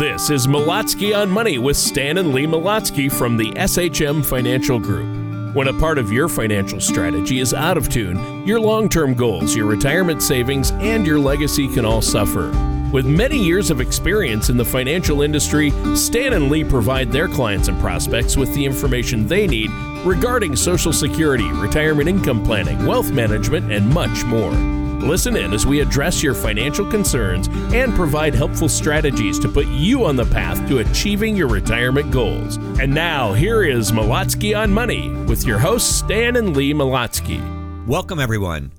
This is Malotsky on Money with Stan and Lee Malotsky from the SHM Financial Group. When a part of your financial strategy is out of tune, your long term goals, your retirement savings, and your legacy can all suffer. With many years of experience in the financial industry, Stan and Lee provide their clients and prospects with the information they need regarding Social Security, retirement income planning, wealth management, and much more. Listen in as we address your financial concerns and provide helpful strategies to put you on the path to achieving your retirement goals. And now, here is Malotsky on Money with your hosts, Stan and Lee Malotsky. Welcome, everyone,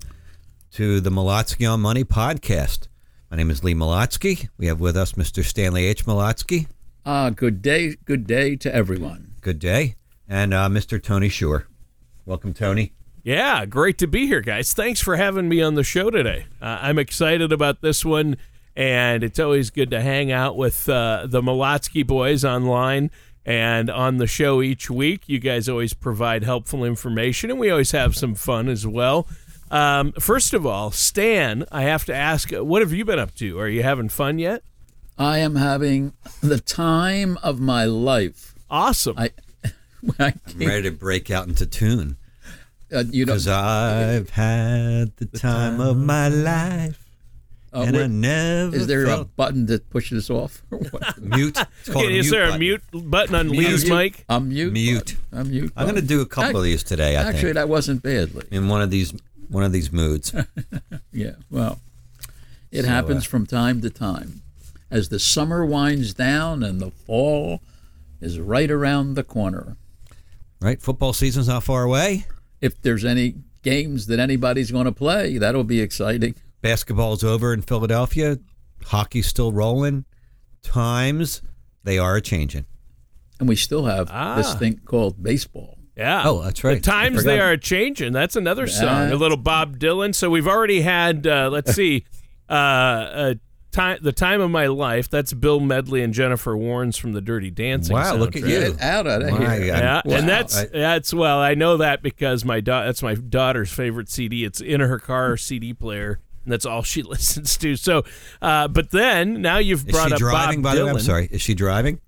to the Malotsky on Money podcast. My name is Lee Malotsky. We have with us Mr. Stanley H. Malotsky. Ah, good day, good day to everyone. Good day. And uh, Mr. Tony Shore. Welcome, Tony. Yeah, great to be here, guys. Thanks for having me on the show today. Uh, I'm excited about this one, and it's always good to hang out with uh, the Malotsky boys online and on the show each week. You guys always provide helpful information, and we always have some fun as well. Um, first of all, Stan, I have to ask, what have you been up to? Are you having fun yet? I am having the time of my life. Awesome. I, I I'm ready to break out into tune. Uh, you know, Because I've had the time of my life. uh, and I never is there a felt button that pushes us off? mute. It's called is there a mute button on Mute. Lee's mic? I'm mute. Mute. button. I'm mute. I'm going to do a couple of these today, I Actually, think, that wasn't badly. in one of these one of these moods. Yeah. Well, it So, happens uh, from time to time, as the summer winds down and the fall is right around the corner. right? Football season's not far away. If there's any games that anybody's going to play, that'll be exciting. Basketball's over in Philadelphia. Hockey's still rolling. Times they are changing. And we still have this Ah. thing called baseball. Yeah. Oh, that's right. The times they forgot. are changing. That's another song. A little Bob Dylan. So we've already had. Uh, let's see. Uh, uh, time. The time of my life. That's Bill Medley and Jennifer Warnes from the Dirty Dancing. Wow, look at you. Get out of My here. God. Yeah, Wow. and that's I- that's well, I know that because my da- that's my daughter's favorite CD. It's in her car CD player, and that's all she listens to. So, uh, but then now you've Is brought she up driving? Bob by Dylan. the way, I'm sorry. Is she driving?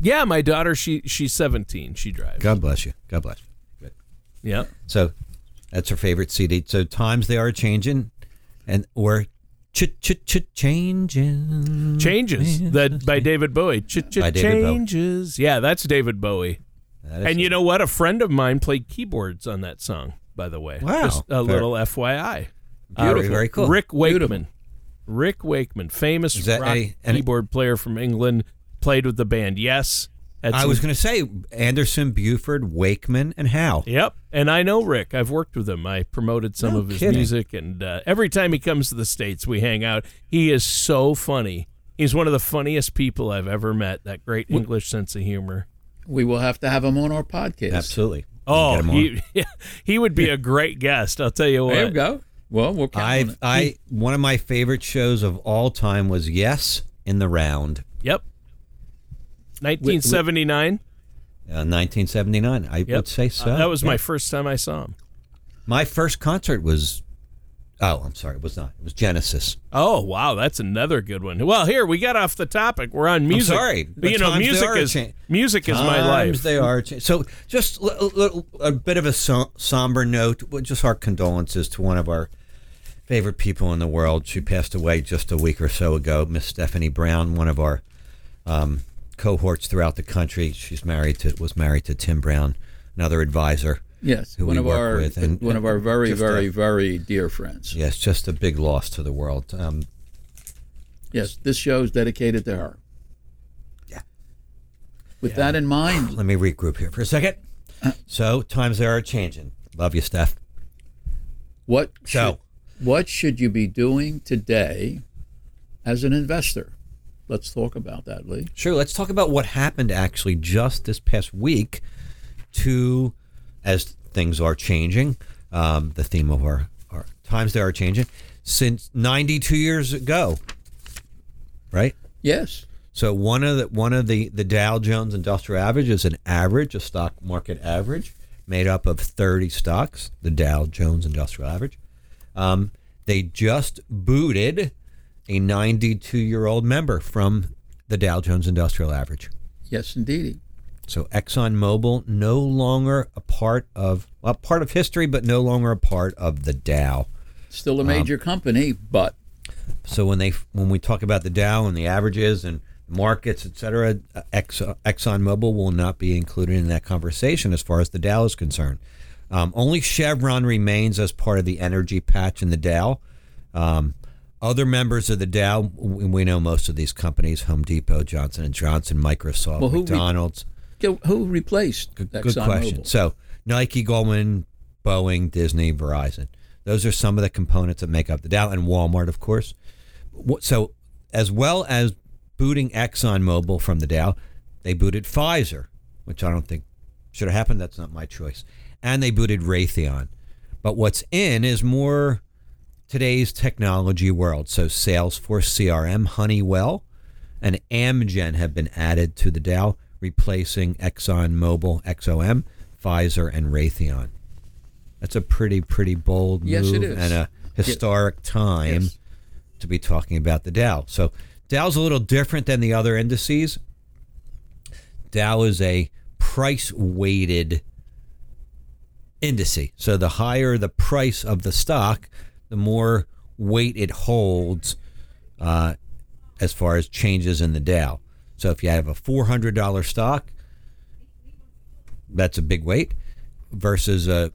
Yeah, my daughter. She she's 17. She drives. God bless you. God bless. you. Good. Yeah. So that's her favorite CD. So times they are changing, and or ch ch ch changing. Changes that by David Bowie. Ch ch By David Bowie. changes. Yeah, that's David Bowie. That And you know what? A friend of mine played keyboards on that song. By the way, Wow. Just a Fair. little FYI. Very, very cool. Rick Wakeman. Beautiful. Rick Wakeman, famous rock any- any- keyboard player from England, played with the band Yes. Had I was going to say Anderson, Bruford, Wakeman, and Howe. Yep, and I know Rick. I've worked with him. I promoted some No of his kidding. music, and uh, every time he comes to the states, we hang out. He is so funny. He's one of the funniest people I've ever met. That great English sense of humor. We will have to have him on our podcast. Absolutely. Oh, Get him on. he he would be a great guest. I'll tell you what. There you go. Well, we'll count on I. I one of my favorite shows of all time was Yes in the Round, Yep. 1979. uh, 1979. I Yep. would say so. Uh, that was Yeah. my first time I saw him. my first concert was. Oh, I'm sorry, it was not. It was Genesis. Oh wow, that's another good one. Well, here we got off the topic. We're on music. sorry, but but you know, music is cha- music is my life. They are cha- so. Just a, little, a bit of a som- somber note. Just our condolences to one of our favorite people in the world. She passed away just a week or so ago. Miss Stephanie Brown, one of our um, cohorts throughout the country. She's married to was married to Tim Brown, another advisor. yes, who one we of work our with, and- one of our very just a- very very dear friends. Yes, just a big loss to the world. Um, Yes, this show is dedicated to her. Yeah. With that in mind, let me regroup here for a second. So times they are changing. Love you, Steph. what So should, what should you be doing today as an investor? Let's talk about that, Lee. Sure. Let's talk about what happened actually just this past week to, as things are changing, um, the theme of our, our times they are changing, since 92 years ago, right? Yes, So one of the one of the the Dow Jones Industrial Average is an average, a stock market average, made up of 30 stocks. The Dow Jones Industrial Average. Um, they just booted a 92 year old member from the Dow Jones Industrial Average. Yes, indeed. So ExxonMobil no longer a part of well, part of history, but no longer a part of the Dow. Still a major company, but So when they when we talk about the Dow and the averages and markets, et cetera, uh, Ex, ExxonMobil will not be included in that conversation as far as the Dow is concerned. Um, only Chevron remains as part of the energy patch in the Dow. Um, other members of the Dow, we we know most of these companies: Home Depot, Johnson and Johnson, Microsoft, Well, who re- McDonald's. Go- who replaced Good, good question. So Nike, Goldman, Boeing, Disney, Verizon. Those are some of the components that make up the Dow, and Walmart, of course. So, as well as booting ExxonMobil from the Dow, they booted Pfizer, which I don't think should have happened. That's not my choice. And they booted Raytheon. But what's in is more today's technology world. So Salesforce CRM, Honeywell, and Amgen have been added to the Dow, replacing ExxonMobil, XOM, Pfizer, and Raytheon. That's a pretty, pretty bold Yes, move and a historic time Yes. to be talking about the Dow. So Dow's a little different than the other indices. Dow is a price weighted indice. So the higher the price of the stock, the more weight it holds uh, as far as changes in the Dow. So if you have a $400 stock, that's a big weight versus a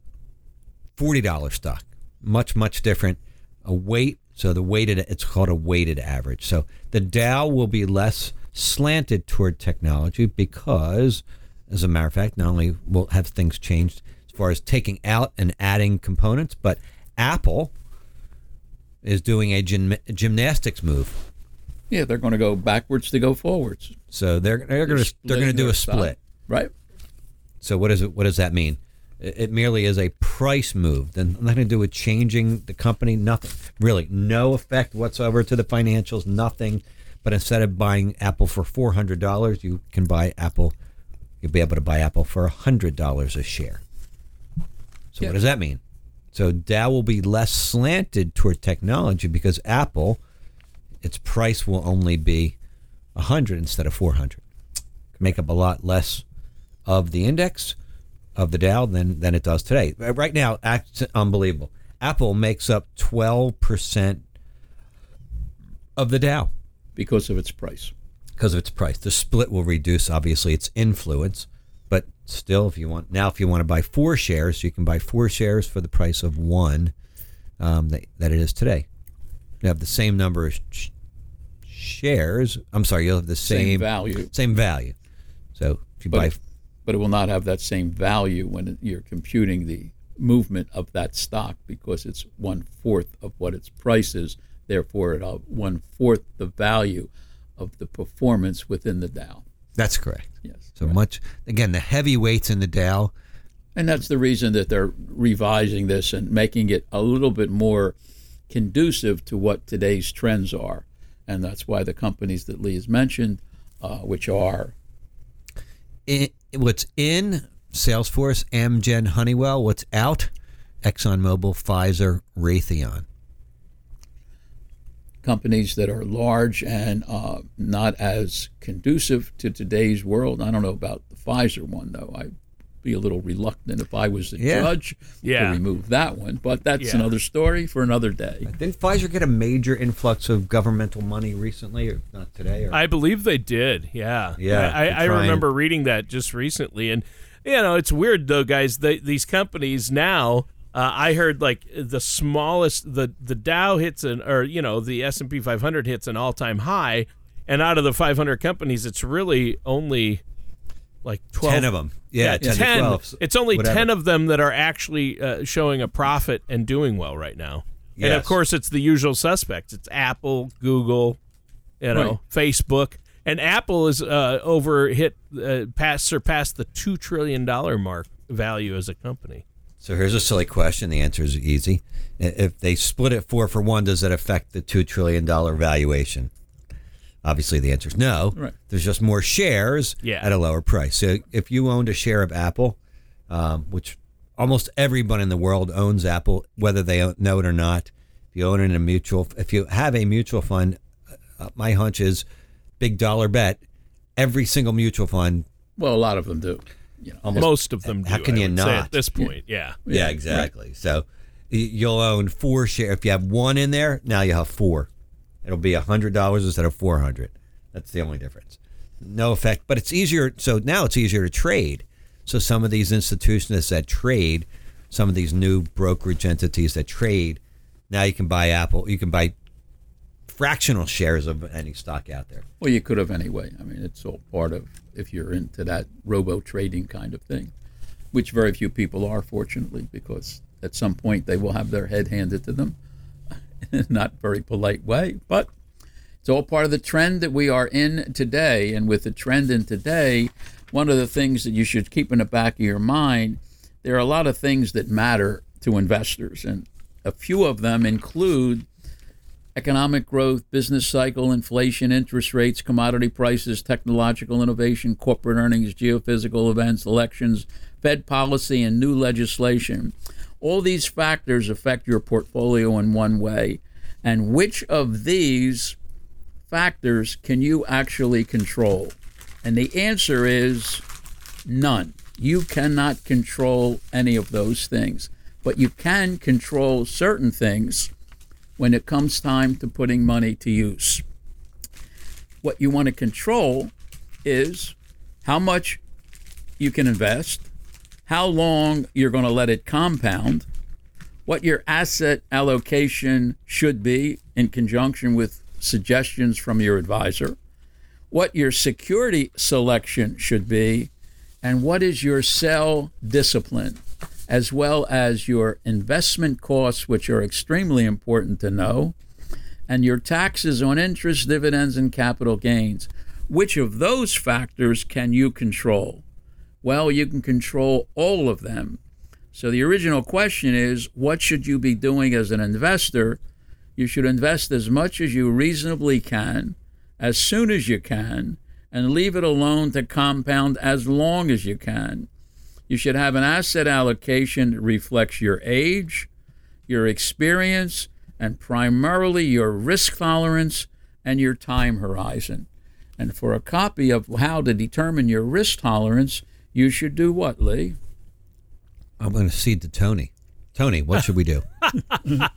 $40 stock. Much, much different. A weight, so the weighted, it's called a weighted average. So the Dow will be less slanted toward technology because, as a matter of fact, not only will have things changed as far as taking out and adding components, but Apple is doing a gym, gymnastics move. Yeah, they're going to go backwards to go forwards. So they're they're going to they're going to do a split. right? So what does it? What does that mean? It, it merely is a price move. Then nothing to do with changing the company. Nothing really. No effect whatsoever to the financials. Nothing. But instead of buying Apple for four hundred dollars, you can buy Apple. You'll be able to buy Apple for hundred dollars a share. So Yeah. what does that mean? So Dow will be less slanted toward technology because Apple, its price will only be hundred instead of four hundred. Make up a lot less of the index of the Dow than than it does today. Uh, Right now, it's unbelievable. Apple makes up twelve percent of the Dow Because of its price. because of its price. The split will reduce obviously its influence, still, if you want now, if you want to buy four shares, you can buy four shares for the price of one um, that, that it is today. You have the same number of sh- shares. I'm sorry, you'll have the Same same value. Same value. So if you But buy it, but it will not have that same value when you're computing the movement of that stock because it's one fourth of what its price is. Therefore, it'll one fourth the value of the performance within the Dow. That's correct. Yes. So much again, the heavyweights in the Dow. And that's the reason that they're revising this and making it a little bit more conducive to what today's trends are. And that's why the companies that Lee has mentioned, uh, which are In, what's in Salesforce, Amgen, Honeywell. What's out? ExxonMobil, Pfizer, Raytheon. Companies that are large and uh, not as conducive to today's world. I don't know about the Pfizer one, though. I'd be a little reluctant if I was the Yeah. judge Yeah. to remove that one. But that's Yeah. another story for another day. Didn't Pfizer get a major influx of governmental money recently, or not today? Or I believe they did. Yeah. Yeah, I, they're I remember reading that just recently, and you know, it's weird though, guys. They, these companies now. Uh, I heard like the smallest, the the Dow hits an, or you know, the S and P 500 hits an all time high, and out of the 500 companies, it's really only like 12 ten of them. Yeah, 10, to 10. 12. It's only whatever. 10 of them that are actually uh, showing a profit and doing well right now. And of course, it's the usual suspects. It's Apple, Google, you know, Facebook. And Apple is uh, over hit uh, past surpassed the 2 trillion dollar mark value as a company. So here's a silly question. The answer is easy. If they split it four for one, does that affect the two trillion dollar valuation? Obviously, the answer is no. Right. There's just more shares Yeah. at a lower price. So if you owned a share of Apple, um, which almost everyone in the world owns Apple, whether they know it or not, if you own it in a mutual, if you have a mutual fund, uh, my hunch is big dollar bet, every single mutual fund. Well, a lot of them do. You know, Most of them do. How can I you would say not? at this point? Yeah. Yeah, exactly. So you'll own four share. If you have one in there, now you have four. It'll be a hundred dollars instead of four hundred. That's the only difference. No effect, but it's easier. So now it's easier to trade. So some of these institutions that trade, some of these new brokerage entities that trade, now you can buy Apple. You can buy fractional shares of any stock out there. Well, you could have anyway. I mean, it's all part of if you're into that robo trading kind of thing, which very few people are, fortunately, because at some point they will have their head handed to them in a not very polite way. But it's all part of the trend that we are in today. And with the trend in today, one of the things that you should keep in the back of your mind, there are a lot of things that matter to investors. And a few of them include economic growth, business cycle, inflation, interest rates, commodity prices, technological innovation, corporate earnings, geophysical events, elections, Fed policy, and new legislation. All these factors affect your portfolio in one way. And which of these factors can you actually control? And the answer is none. You cannot control any of those things, but you can control certain things when it comes time to putting money to use. What you want to control is how much you can invest, how long you're going to let it compound, what your asset allocation should be in conjunction with suggestions from your advisor, what your security selection should be, and what is your sell discipline, as well as your investment costs, which are extremely important to know, and your taxes on interest, dividends, and capital gains. Which of those factors can you control? Well, you can control all of them. So the original question is what should you be doing as an investor? You should invest as much as you reasonably can, as soon as you can, and leave it alone to compound as long as you can. You should have an asset allocation that reflects your age, your experience, and primarily your risk tolerance and your time horizon. And for a copy of how to determine your risk tolerance, you should do what, Lee? I'm going to cede to Tony. Tony, what should we do?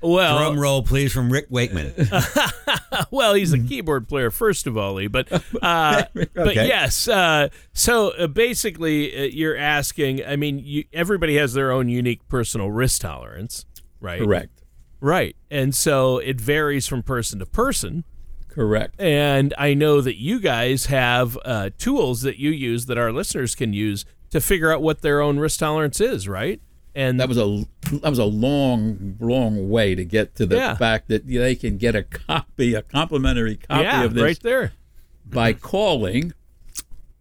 Well, Drum roll, please, from Rick Wakeman. well, he's a keyboard player, first of all, Lee. But, uh, but yes. Uh, so uh, basically, uh, you're asking. I mean, you, everybody has their own unique personal risk tolerance, right? Correct. Right, and so it varies from person to person. Correct. And I know that you guys have uh, tools that you use that our listeners can use to figure out what their own risk tolerance is, right? And That was a that was a long, long way to get to the Yeah. fact that they can get a copy, a complimentary copy yeah, of this right there. by calling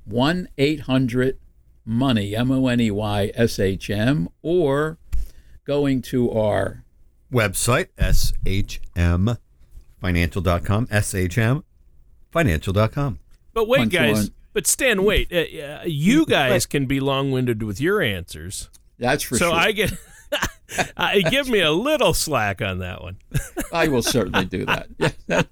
one eight hundred money M O N E Y S H M or going to our Website, shmfinancial.com, shmfinancial.com. But wait, Punch guys. one. But Stan, wait. Uh, uh, you guys can be long-winded with your answers, that's for so sure. So I get. uh, give me a little slack on that one. I will certainly do that. Yeah,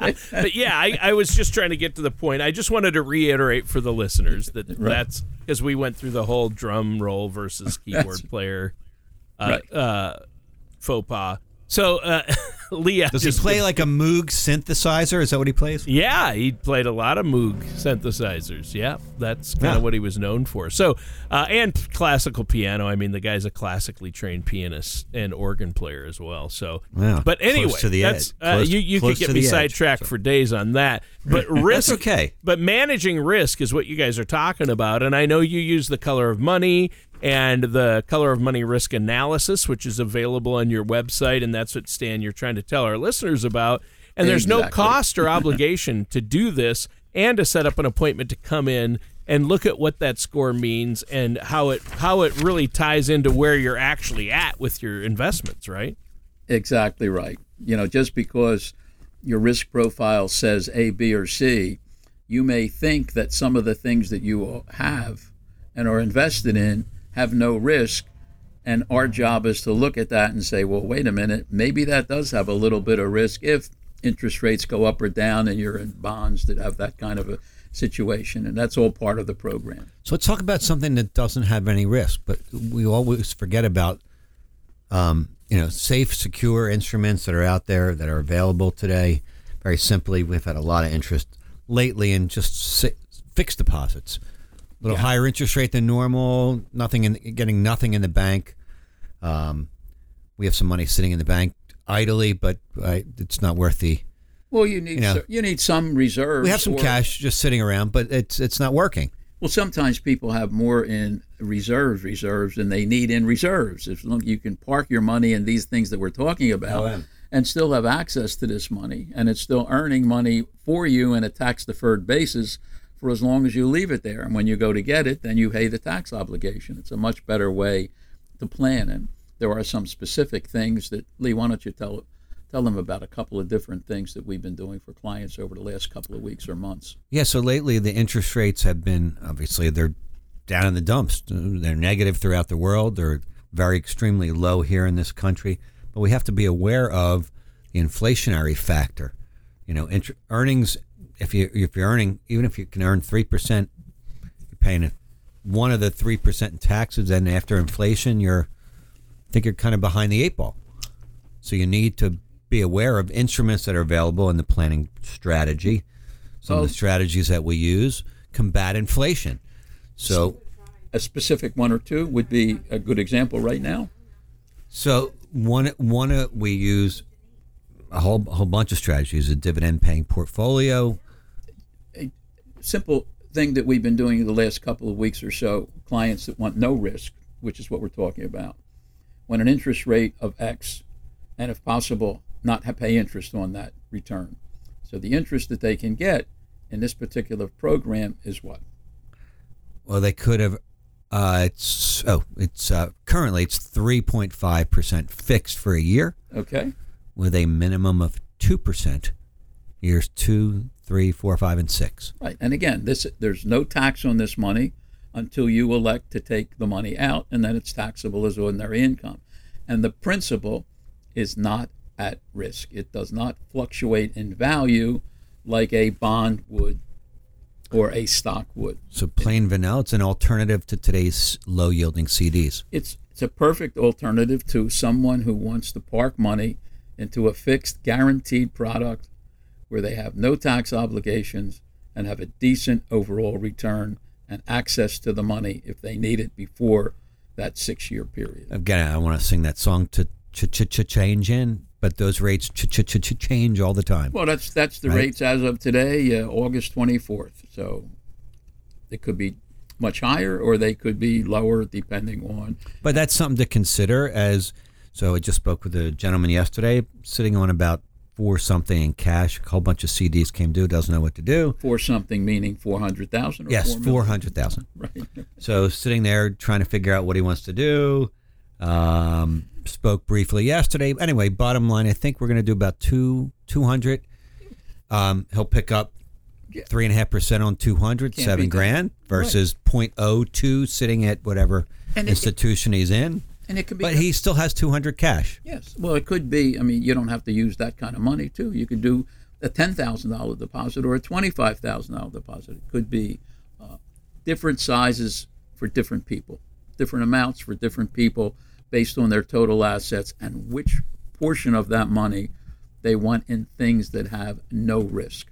right. But yeah, I, I was just trying to get to the point. I just wanted to reiterate for the listeners that that's because we went through the whole drum roll versus keyboard That's- player uh, Right. uh, faux pas. So, uh, Leah, Does he play like a Moog synthesizer? Is that what he plays? Yeah, he played a lot of Moog synthesizers. Yeah, that's kind of Yeah. what he was known for. So, uh, and classical piano. I mean, the guy's a classically trained pianist and organ player as well. So, Wow, but anyway, to the that's edge. uh, Close- you. You could get me sidetracked for days on that. But risk, okay. But managing risk is what you guys are talking about, and I know you use the color of money and the color of money risk analysis, which is available on your website, and that's what Stan you're trying to tell our listeners about. And there's no cost or obligation to do this and to set up an appointment to come in and look at what that score means and how it how it really ties into where you're actually at with your investments, right? Exactly right. You know, just because your risk profile says A, B, or C, you may think that some of the things that you have and are invested in have no risk. And our job is to look at that and say, well, wait a minute, maybe that does have a little bit of risk if interest rates go up or down, and you're in bonds that have that kind of a situation, and that's all part of the program. So let's talk about something that doesn't have any risk, but we always forget about, um, you know, safe, secure instruments that are out there that are available today. Very simply, we've had a lot of interest lately in just fixed deposits. A little Yeah. higher interest rate than normal. Nothing in getting nothing in the bank. Um, we have some money sitting in the bank idly, but uh, it's not worth the. Well, you need You know, you need some reserves. We have some or- cash just sitting around, but it's it's not working. Well, sometimes people have more in reserves, reserves than they need in reserves. If you can park your money in these things that we're talking about, LM. and still have access to this money, and it's still earning money for you in a tax deferred basis for as long as you leave it there. And when you go to get it, then you pay the tax obligation. It's a much better way to plan. And there are some specific things that Lee. Why don't you tell tell them about a couple of different things that we've been doing for clients over the last couple of weeks or months? Yeah, so lately the interest rates have been obviously they're down in the dumps. They're negative throughout the world. They're very extremely low here in this country. But we have to be aware of the inflationary factor. You know, int- earnings. If you if you're earning, even if you can earn three percent, you're paying one of the three percent in taxes. And after inflation, you're I think you're kind of behind the eight ball. So you need to be aware of instruments that are available in the planning strategy. Some of the strategies that we use combat inflation. So, A specific one or two would be a good example right now. so one one uh, we use a whole a whole bunch of strategies: a dividend paying portfolio. Simple thing that we've been doing the last couple of weeks or so clients that want no risk which is what we're talking about. When an interest rate of x and if possible not have pay interest on that return. So the interest that they can get in this particular program is what? Well, they could have. Uh, it's oh, it's uh, currently it's three point five percent fixed for a year. Okay. With a minimum of two percent years two, three, four, five, and six. right and again this there's no tax on this money until you elect to take the money out and then it's taxable as ordinary income and the principal is not at risk it does not fluctuate in value like a bond would or a stock would So plain vanilla. It's an alternative to today's low yielding CDs. it's it's a perfect alternative to someone who wants to park money into a fixed guaranteed product where they have no tax obligations and have a decent overall return and access to the money if they need it before that six year period. Again, I want to sing that song to ch ch ch change in, but those rates ch ch ch ch change all the time. Well, that's that's the Right. rates as of today, uh, August 24th. So it could be much higher or they could be lower depending on. But that's something to consider. As so, I just spoke with a gentleman yesterday, sitting on about four something in cash. A whole bunch of CDs came due, doesn't know what to do. For something meaning 400,000 Yes, 4 million? four hundred thousand. Right. So sitting there trying to figure out what he wants to do. Um, spoke briefly yesterday. Anyway, bottom line, I think we're going to do about two two hundred. Um, he'll pick up three and a half percent on two hundred, Can't seven grand versus point oh two sitting at whatever And it- institution he's in. And it could be But he still has two hundred cash. Yes. Well, it could be. I mean, you don't have to use that kind of money too. You could do a ten thousand dollar deposit or a twenty five thousand dollar deposit. It could be uh, different sizes for different people, different amounts for different people based on their total assets and which portion of that money they want in things that have no risk.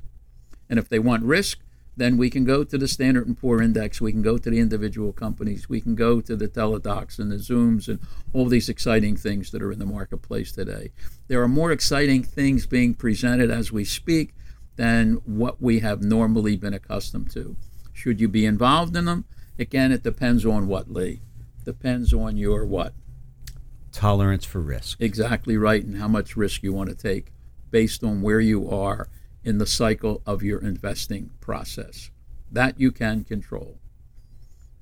And if they want risk, then we can go to the Standard and Poor Index. We can go to the individual companies. We can go to the Teladocs and the Zooms and all these exciting things that are in the marketplace today. There are more exciting things being presented as we speak than what we have normally been accustomed to. Should you be involved in them? Again, it depends on what, Lee. Depends on your what? Tolerance for risk. exactly right and how much risk you want to take based on where you are in the cycle of your investing process. That you can control.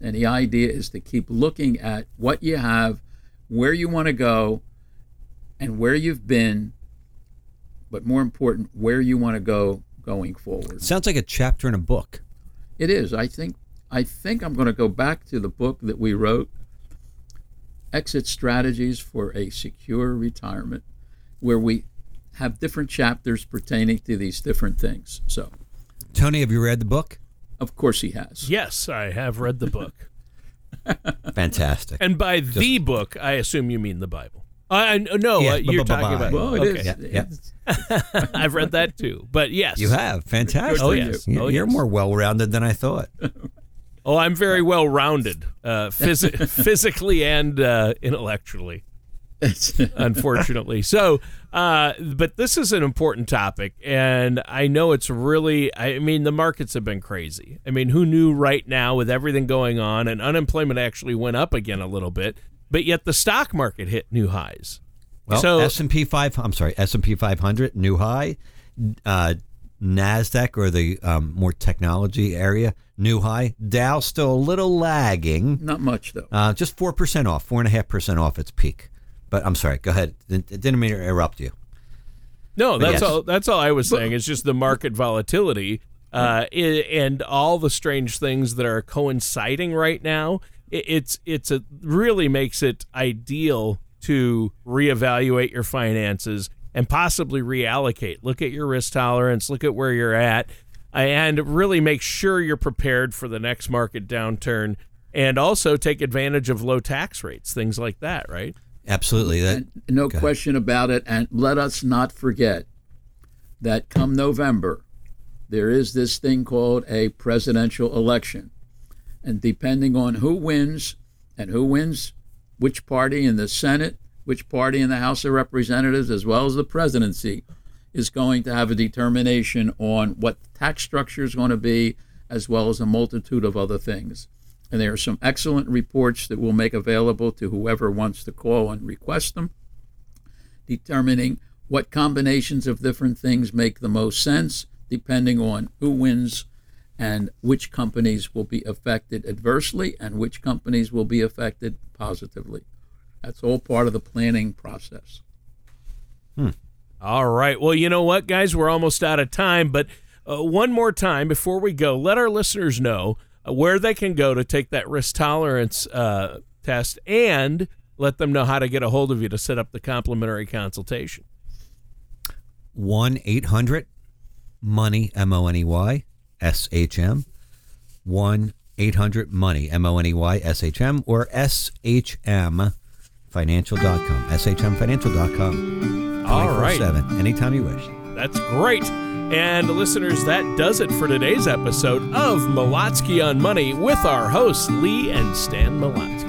And the idea is to keep looking at what you have, where you want to go, and where you've been, but more important, where you want to go going forward. Sounds like a chapter in a book. It is. I think I think I'm going to go back to the book that we wrote, Exit Strategies for a Secure Retirement, where we have different chapters pertaining to these different things. So, Tony, have you read the book? of course, he has. Yes, I have read the book. Fantastic. And by the book, I assume you mean the Bible. I I- no, Yeah, uh, you're bu- bu- talking about. Well, it okay. is. Yeah, yeah. I've read that too. But yes, You have. Fantastic. Oh, yes. You- Oh, You're yes. more well rounded than I thought. Oh, I'm very well rounded, uh, phys- physically and uh, intellectually. It's- unfortunately. So, uh, but this is an important topic, and I know it's really. I mean, the markets have been crazy. I mean, who knew right now with everything going on, and unemployment actually went up again a little bit, but yet the stock market hit new highs. Well, so S and P five. I'm sorry, S and P 500 new high. Uh, Nasdaq or the um, more technology area new high. Dow still a little lagging. not much though. Uh, just four percent off, four and a half percent off its peak. But I'm sorry. Go ahead. Didn't didn't mean to interrupt you. No, that's yes. all. That's all I was saying. It's just the market volatility uh, and all the strange things that are coinciding right now. It's it's a really makes it ideal to reevaluate your finances and possibly reallocate. Look at your risk tolerance. Look at where you're at, and really make sure you're prepared for the next market downturn. And also take advantage of low tax rates, things like that, right? Absolutely. That no question about it. And let us not forget that come November, there is this thing called a presidential election. And depending on who wins and who wins which party in the Senate, which party in the House of Representatives, as well as the presidency, is going to have a determination on what the tax structure is going to be, as well as a multitude of other things. And there are some excellent reports that we'll make available to whoever wants to call and request them, determining what combinations of different things make the most sense, depending on who wins and which companies will be affected adversely and which companies will be affected positively. That's all part of the planning process. All right. Well, you know what, guys? We're almost out of time, but uh, one more time before we go, let our listeners know where they can go to take that risk tolerance uh, test and let them know how to get a hold of you to set up the complimentary consultation. one eight hundred money M O N E Y S H M one eight hundred money M O N E Y S H M or S H M financial.com shmfinancial.com All right. 24/7 anytime you wish That's great. And listeners, that does it for today's episode of Malatsky on Money with our hosts, Lee and Stan Malatsky.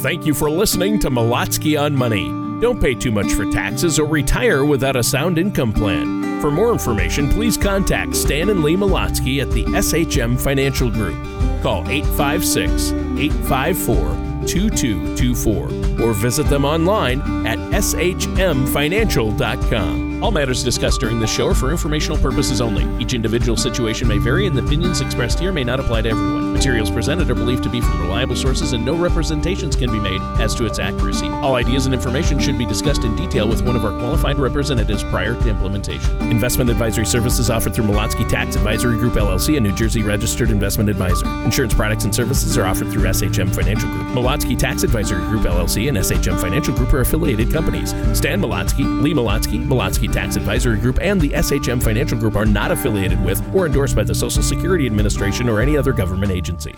Thank you for listening to Malatsky on Money. Don't pay too much for taxes or retire without a sound income plan. For more information, please contact Stan and Lee Malatsky at the SHM Financial Group. Call 856 854 2224 or visit them online at shmfinancial.com. All matters discussed during this show are for informational purposes only. Each individual situation may vary, and the opinions expressed here may not apply to everyone. Materials presented are believed to be from reliable sources, and no representations can be made as to its accuracy. All ideas and information should be discussed in detail with one of our qualified representatives prior to implementation. Investment advisory services offered through Malatsky Tax Advisory Group LLC, a New Jersey registered investment advisor. Insurance products and services are offered through SHM Financial Group. Malatsky Tax Advisory Group LLC and SHM Financial Group are affiliated companies. Stan Malatsky, Lee Malatsky, Malatsky Tax Advisory Group, and the SHM Financial Group are not affiliated with or endorsed by the Social Security Administration or any other government agency.